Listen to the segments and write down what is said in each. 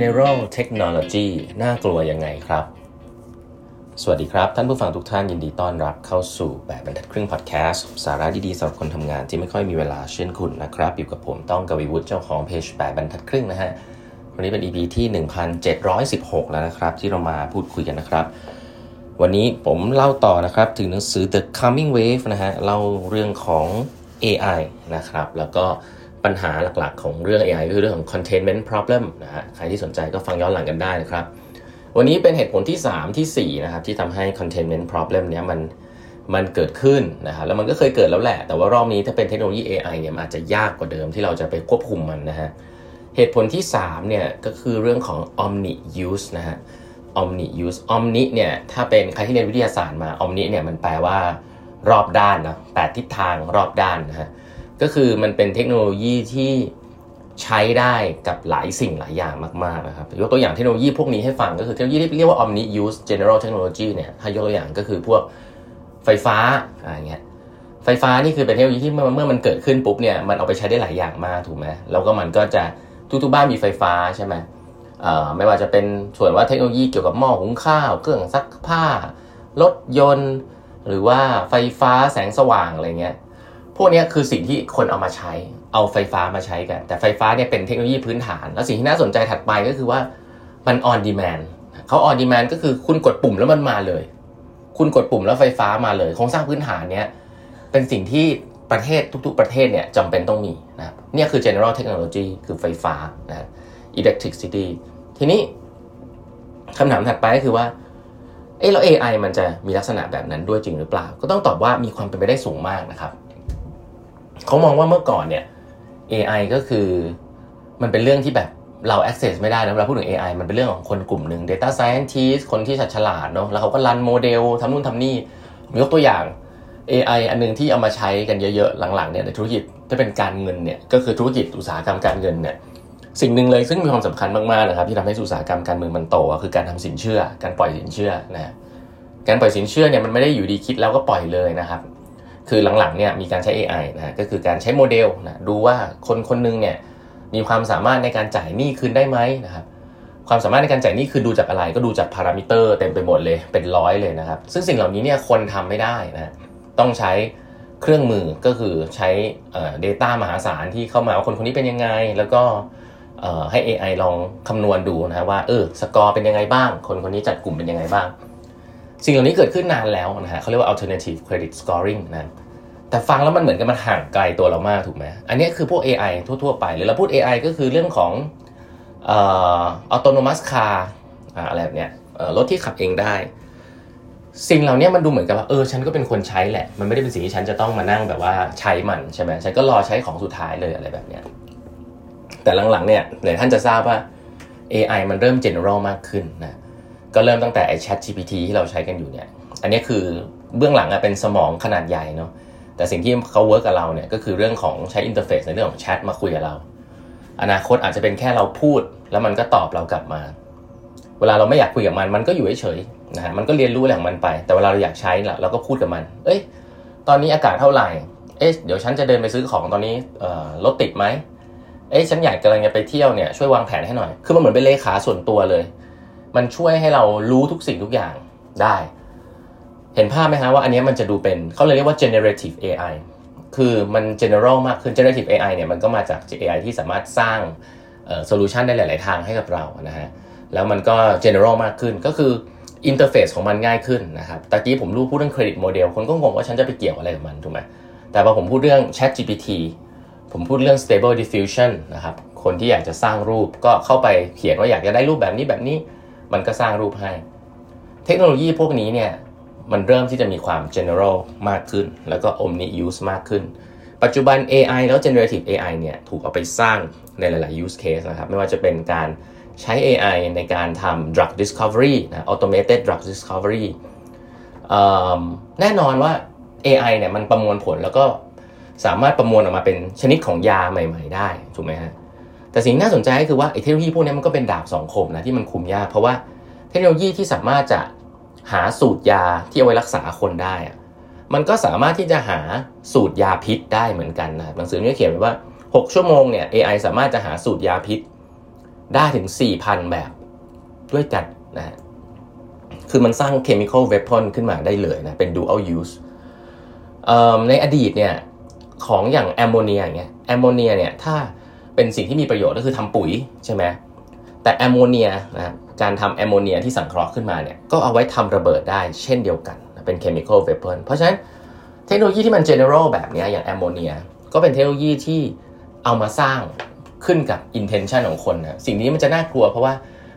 General Technology น่ากลัวยังไงครับ สวัสดีครับ ท่านผู้ฟังทุกท่านยินดีต้อนรับเข้าสู่แบบบรรทัดครึ่งพอดแคสต์สาระดีๆสำหรับคนทำงานที่ไม่ค่อยมีเวลาเช่นคุณนะครับ อยู่กับผมต้องกวีวุฒิเจ้าของเพจแบบบรรทัดครึ่งนะฮะ วันนี้เป็น EP ที่ 1716 แล้วนะครับ ที่เรามาพูดคุยกันนะครับ วันนี้ผมเล่าต่อนะครับถึงหนังสือ The Coming Wave นะฮะเล่าเรื่องของ AI นะครับ แล้วก็ ปัญหาหลักๆ ของเรื่อง AI ก็คือเรื่องของ containment problem นะฮะใครที่สนใจก็ฟังย้อนหลังกันได้นะครับ วันนี้เป็นเหตุผลที่ 3 ที่ 4 นะครับ ที่ทำให้ containment problem เนี้ยมันมันเกิดขึ้นนะฮะแล้วมันก็เคยเกิดแล้วแหละ แต่ว่ารอบนี้ถ้าเป็นเทคโนโลยี AI เนี่ยอาจจะยากกว่าเดิมที่เราจะไปควบคุมมันนะฮะเหตุผลที่3เนี่ยก็คือเรื่องของ omni use นะฮะ omni use omni เนี่ยถ้าเป็นใครที่เรียนวิทยาศาสตร์มา omni เนี่ยมันแปลว่ารอบด้านนะแปดทิศทางรอบด้านนะฮะ ก็คือมันเป็นเทคโนโลยีที่ใช้ได้กับหลายสิ่งหลายอย่างมากๆนะครับยกตัวอย่างเทคโนโลยีพวกนี้ให้ฟังก็คือเทคโนโลยีที่เรียกว่า omni use general technology เนี่ยถ้ายกตัวอย่างก็คือพวกไฟฟ้าอะไรเงี้ยไฟฟ้านี่คือเป็นเทคโนโลยีที่เมื่อเมื่อมันเกิดขึ้นปุ๊บเนี่ยมันเอาไปใช้ได้หลายอย่างมากถูกไหมแล้วก็มันก็จะทุกๆบ้านมีไฟฟ้าใช่ไหมไม่ว่าจะเป็นส่วนว่าเทคโนโลยีเกี่ยวกับหม้อหุงข้าว เครื่องซักผ้ารถยนต์ หรือว่าไฟฟ้าแสงสว่างอะไรเงี้ย พวกนี้คือสิ่งที่คนเอามาใช้ เอาไฟฟ้ามาใช้กัน แต่ไฟฟ้าเนี่ยเป็นเทคโนโลยีพื้นฐาน แล้วสิ่งที่น่าสนใจถัดไปก็คือว่ามัน on demand เขา on demand ก็คือคุณกดปุ่มแล้วมันมาเลย คุณกดปุ่มแล้วไฟฟ้ามาเลย โครงสร้างพื้นฐานเนี้ยเป็นสิ่งที่ประเทศทุก ๆ ประเทศเนี่ยจำเป็นต้องมีนะเนี่ยคือ general technology คือไฟฟ้านะ electricity ทีนี้คำถามถัดไปก็คือว่าเออแล้ว AI มันจะมีลักษณะแบบนั้นด้วยจริงหรือเปล่า ก็ต้องตอบว่ามีความเป็นไปได้สูงมากนะครับ เขามองว่าเมื่อก่อนเนี่ย AI ก็คือมันเป็นเรื่องที่แบบเรา access ไม่ได้นะเวลาพูดถึง AI มันเป็นเรื่องของคนกลุ่มหนึ่ง data scientist คนที่ฉลาดเนาะแล้วเขาก็รันโมเดลทำนู่นทำนี่ยกตัวอย่าง AI อันนึงที่เอามาใช้กันเยอะๆ หลังๆเนี่ยในธุรกิจถ้าเป็นการเงินเนี่ยก็คือธุรกิจอุตสาหกรรมการเงินเนี่ยสิ่งหนึ่งเลยซึ่งมีความสำคัญมากๆนะครับที่ทำให้อุตสาหกรรมการเมืองมันโตคือการทำสินเชื่อ การปล่อยสินเชื่อนะการปล่อยสินเชื่อเนี่ยมันไม่ได้อยู่ดีคิดแล้วก็ปล่อยเลยนะครับ คือหลังๆเนี่ยมีการใช้ AI นะก็คือการใช้โมเดลนะดูว่าคนคนนึงเนี่ยมีความสามารถในการจ่ายหนี้คืนได้ไหมนะครับความสามารถในการจ่ายหนี้คือดูจากอะไรก็ดูจากพารามิเตอร์เต็มไปหมดเลยเป็นร้อยเลยนะครับ ซึ่งสิ่งเหล่านี้เนี่ยคนทำไม่ได้นะต้องใช้เครื่องมือก็คือใช้เดต้ามหาศาลที่เข้ามาว่าคนคนนี้เป็นยังไง แล้วก็ให้ AI ลองคำนวณดูนะว่าเออสกอร์เป็นยังไงบ้าง คนคนนี้จัดกลุ่มเป็นยังไงบ้าง สิ่งเหล่านี้เกิดขึ้นนานแล้วนะฮะเขาเรียกว่า alternative credit scoring นะแต่ฟังแล้วมันเหมือนกับมันห่างไกลตัวเรามากถูกไหมอันนี้คือพวก AI ทั่ว ๆ ไป หรือเราพูด AI ก็คือเรื่องของเอ่อ autonomous car อะไรแบบเนี้ยรถที่ขับเองได้ สิ่งเหล่านี้มันดูเหมือนกับว่าเออฉันก็เป็นคนใช้แหละ มันไม่ได้เป็นสิ่งที่ฉันจะต้องมานั่งแบบว่าใช้มันใช่ไหมฉันก็รอใช้ของสุดท้ายเลยอะไรแบบเนี้ยแต่หลังๆเนี่ยเดี๋ยวท่านจะทราบว่า AI มันเริ่ม general มากขึ้นนะ ก็เริ่มตั้งแต่ไอ้ Chat GPT ที่เราใช้กันอยู่เนี่ย อันนี้คือเบื้องหลังอะเป็นสมองขนาดใหญ่เนาะ แต่สิ่งที่เขา work กับเราเนี่ยก็คือเรื่องของใช้ interface ในเรื่องของแชทมาคุยกับเรา อนาคตอาจจะเป็นแค่เราพูด แล้วมันก็ตอบเรากลับมา เวลาเราไม่อยากคุยกับมันมันก็อยู่เฉยๆนะฮะ มันก็เรียนรู้อะไรของมันไป แต่เวลาเราอยากใช้ละเราก็พูดกับมัน เอ้ย ตอนนี้อากาศเท่าไหร่ เอ๊ะ เดี๋ยวฉันจะเดินไปซื้อของตอนนี้รถติดไหมเอ๊ะ ฉันอยากกำลังจะไปเที่ยวเนี่ย ช่วยวางแผนให้หน่อย คือมันเหมือนเป็นเลขาส่วนตัวเลย มันช่วยให้เรารู้ทุกสิ่งทุกอย่างได้ เห็นภาพไหมฮะว่าอันนี้มันจะดูเป็นเขาเลยเรียกว่า generative AI คือมัน general มากขึ้น generative AI เนี่ยมันก็มาจาก AI ที่สามารถสร้างโซลูชันได้หลาย ๆ ทางให้กับเรานะฮะแล้วมันก็ general มากขึ้นก็คือinterface ของมันง่ายขึ้นนะครับตะกี้ผมรู้พูดเรื่อง credit model คนก็งงว่าฉันจะไปเกี่ยวอะไรกับมันถูกไหมแต่พอผมพูดเรื่อง Chat GPT ผมพูดเรื่อง stable diffusion นะครับคนที่อยากจะสร้างรูปก็เข้าไปเขียนว่าอยากจะได้รูปแบบนี้แบบนี้ มันก็สร้างรูปให้ เทคโนโลยีพวกนี้เนี่ยมันเริ่มที่จะมีความ general มากขึ้น แล้วก็ omni use มากขึ้น ปัจจุบัน AI แล้ว generative AI เนี่ยถูกเอาไปสร้างในหลาย ๆ use case นะครับ ไม่ว่าจะเป็นการใช้ AI ในการทำ drug discovery นะ automated drug discovery แน่นอนว่า AI เนี่ยมันประมวลผลแล้วก็สามารถประมวลออกมาเป็นชนิดของยาใหม่ ๆ ได้ ถูกไหมฮะ แต่สิ่งน่าสนใจก็คือว่าเทคโนโลยีพวกนี้มันก็เป็นดาบสองคมนะที่มันคุมยากเพราะว่าเทคโนโลยีที่สามารถจะหาสูตรยาที่เอาไว้รักษาคนได้อะมันก็สามารถที่จะหาสูตรยาพิษได้เหมือนกันนะหนังสือนี้เขียนไว้ว่า 6 ชั่วโมงเนี่ย AI สามารถจะหาสูตรยาพิษได้ถึง 4,000 แบบด้วยกันนะคือมันสร้าง chemical weapon ขึ้นมาได้เลยนะ เป็น dual use ในอดีตเนี่ย ของอย่างแอมโมเนียอย่างเงี้ยแอมโมเนียเนี่ย ถ้า เป็นสิ่งที่มีประโยชน์ก็คือทำปุ๋ยใช่ไหมแต่แอมโมเนียนะการทำแอมโมเนียที่สังเคราะห์ขึ้นมาเนี่ยก็เอาไว้ทำระเบิดได้เช่นเดียวกันเป็น chemical weapon เพราะฉะนั้นเทคโนโลยีที่มัน general แบบนี้อย่างแอมโมเนียก็เป็นเทคโนโลยีที่เอามาสร้างขึ้นกับ intention ของคนนะสิ่งนี้มันจะน่ากลัวเพราะว่า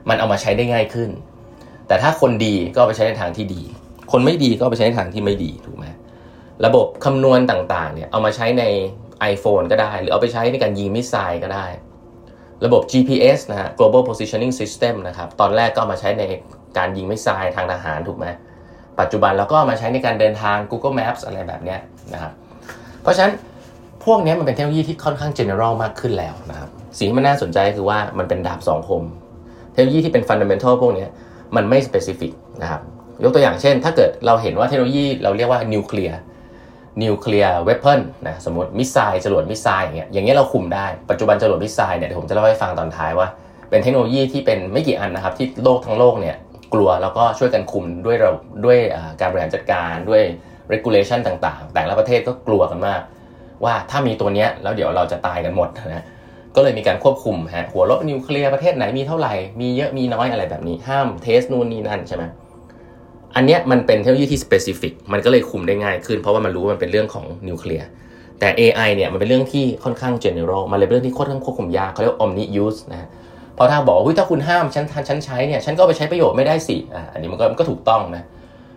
มันเอามาใช้ได้ง่ายขึ้น แต่ถ้าคนดีก็ไปใช้ในทางที่ดี คนไม่ดีก็ไปใช้ในทางที่ไม่ดีถูกไหมระบบคำนวณต่างๆเนี่ยเอามาใช้ใน iPhone ก็ได้ หรือเอาไปใช้ในการยิงมิสไซล์ก็ได้ ระบบ GPS นะฮะ global positioning system นะครับตอนแรกก็มาใช้ในการยิง missile ทางทหารถูกไหมปัจจุบันเราก็มาใช้ในการเดินทาง Google Maps อะไรแบบนี้นะครับเพราะฉะนั้นพวกนี้มันเป็นเทคโนโลยีที่ค่อนข้าง general มากขึ้นแล้วนะครับสิ่งที่มันน่าสนใจคือว่ามันเป็นดาบสองคม เทคโนโลยีที่เป็น fundamental พวกนี้มันไม่ specific นะครับยกตัวอย่างเช่น ถ้าเกิดเราเห็นว่าเทคโนโลยีเราเรียกว่านิวเคลียร์ nuclear weapon นะสมมติ missile จรวด missile อย่างเงี้ยอย่างเงี้ยเราคุมได้ปัจจุบันจรวด missile เนี่ยเดี๋ยวผมจะเล่าให้ฟังตอนท้ายว่า เป็นเทคโนโลยีที่เป็นไม่กี่อันนะครับ ที่โลกทั้งโลกเนี่ยกลัวแล้วก็ช่วยกันคุมด้วยเราด้วยการบริหารจัดการด้วย regulation ต่างๆ แต่ละประเทศก็กลัวกันมาก ว่าถ้ามีตัวเนี้ยแล้วเดี๋ยวเราจะตายกันหมดนะก็เลยมีการควบคุมฮะหัวลบนิวเคลียร์ประเทศไหนมีเท่าไหร่มีเยอะมีน้อยอะไรแบบนี้ห้ามเทสนู่นนี่นั่นใช่ไหม อันเนี้ยมันเป็นเทคโนโลยีที่ specific มันก็เลยคุมได้ง่ายขึ้น เพราะว่ามันรู้ว่ามันเป็นเรื่องของนิวเคลียร์แต่ AI เนี่ยมันเป็นเรื่องที่ค่อนข้าง general มันเลยเป็นเรื่องที่ค่อนข้างควบคุมยากเขาเรียก omni use นะเพราะถ้าบอกว่าถ้าคุณห้ามฉันฉันใช้เนี่ยฉันก็ไปใช้ประโยชน์ไม่ได้สิอ่าอันนี้มันก็มันก็ถูกต้องนะ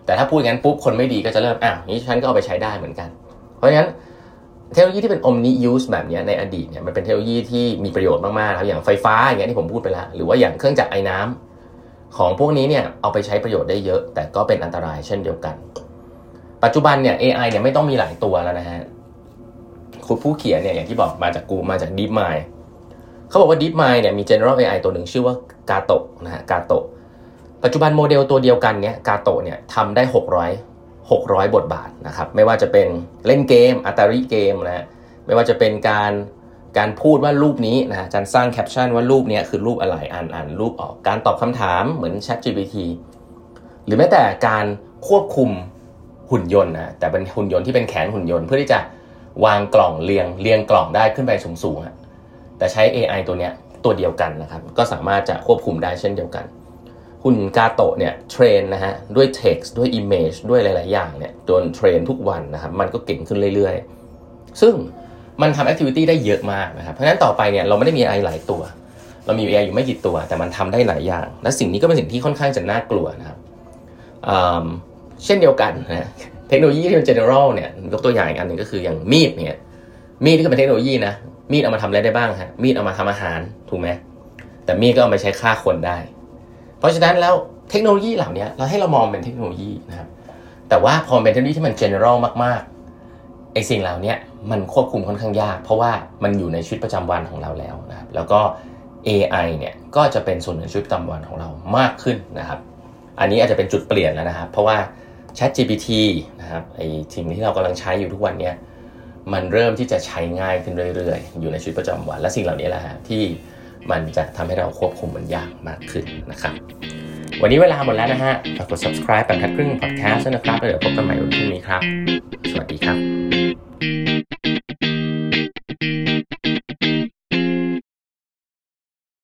แต่ถ้าพูดงั้นปุ๊บคนไม่ดีก็จะเริ่มอ้าวนี้ฉันก็เอาไปใช้ได้เหมือนกัน เพราะฉะนั้นเทคโนโลยีที่เป็น omni use แบบนี้ในอดีตเนี่ยมันเป็นเทคโนโลยีที่มีประโยชน์มากๆครับอย่างไฟฟ้าอย่างเงี้ยที่ผมพูดไปแล้วหรือว่าอย่างเครื่องจักรไอ้น้ำ ของพวกนี้เนี่ยเอาไปใช้ประโยชน์ได้เยอะ แต่ก็เป็นอันตรายเช่นเดียวกัน ปัจจุบันเนี่ย AI เนี่ยไม่ต้องมีหลายตัวแล้วนะฮะคุณผู้เขียนเนี่ยอย่างที่บอกมาจากกูมาจาก DeepMind เขาบอกว่า DeepMind เนี่ยมี General AI ตัวหนึ่งชื่อว่า Gato นะฮะ Gato ปัจจุบันโมเดลตัวเดียวกันเนี่ย Gato เนี่ยทำได้ 600 600 บทบาทนะครับ ไม่ว่าจะเป็นเล่นเกม Atari game นะไม่ว่าจะเป็นการ การพูดว่ารูปนี้นะการสร้างแคปชั่นว่ารูปนี้คือรูปอะไรอ่านอ่านรูปออก การตอบคำถามเหมือน Chat GPT หรือแม้แต่การควบคุมหุ่นยนต์นะแต่เป็นหุ่นยนต์ที่เป็นแขนหุ่นยนต์ เพื่อที่จะวางกล่องเรียงเรียงกล่องได้ขึ้นไปสูงๆแต่ใช้ AI ตัวเนี้ยตัวเดียวกันนะครับก็สามารถจะควบคุมได้เช่นเดียวกัน หุ่น Gato เนี่ย train นะฮะด้วย text ด้วย image ด้วยหลาย ๆ อย่างเนี่ยจน train ทุกวันนะครับมันก็เก่งขึ้นเรื่อย ๆ ซึ่ง มันทำ activity ได้เยอะมากนะครับ เพราะฉะนั้นต่อไปเนี่ยเราไม่ได้มี AI หลายตัว เรามี AI อยู่ไม่กี่ตัว แต่มันทำได้หลายอย่าง และสิ่งนี้ก็เป็นสิ่งที่ค่อนข้างจะน่ากลัวนะครับเช่นเดียวกันนะเทคโนโลยีที่เป็น general เนี่ยยกตัวอย่างอีกอันหนึ่งก็คืออย่างมีดเนี่ยมีดที่เป็นเทคโนโลยีนะมีดเอามาทำอะไรได้บ้างฮะมีดเอามาทำอาหารถูกไหมแต่มีดก็เอาไปใช้ฆ่าคนได้ เพราะฉะนั้นแล้วเทคโนโลยีเหล่านี้เราให้เรามองเป็นเทคโนโลยีนะครับแต่ว่าพอเป็นเทคโนโลยีที่มัน general มาก ไอสิ่งเหล่านี้มันควบคุมค่อนข้างยาก เพราะว่ามันอยู่ในชีวิตประจำวันของเราแล้วนะครับแล้วก็ AI เนี่ยก็จะเป็นส่วนหนึ่งชีวิตประจำวันของเรามากขึ้นนะครับ อันนี้อาจจะเป็นจุดเปลี่ยนแล้วนะครับ เพราะว่า Chat GPT นะครับไอสิ่งที่เรากำลังใช้อยู่ทุกวันเนี่ยมันเริ่มที่จะใช้ง่ายขึ้นเรื่อยๆ อยู่ในชีวิตประจำวัน และสิ่งเหล่านี้แหละฮะที่มันจะทำให้เราควบคุมมันยากมากขึ้นนะครับ วันนี้เวลาหมดแล้วนะฮะฝากกด subscribe แบบทัดครึ่ง podcast นะครับแล้วเดี๋ยวพบกันใหม่วันพรุ่งนี้ครับ สวัสดีครับ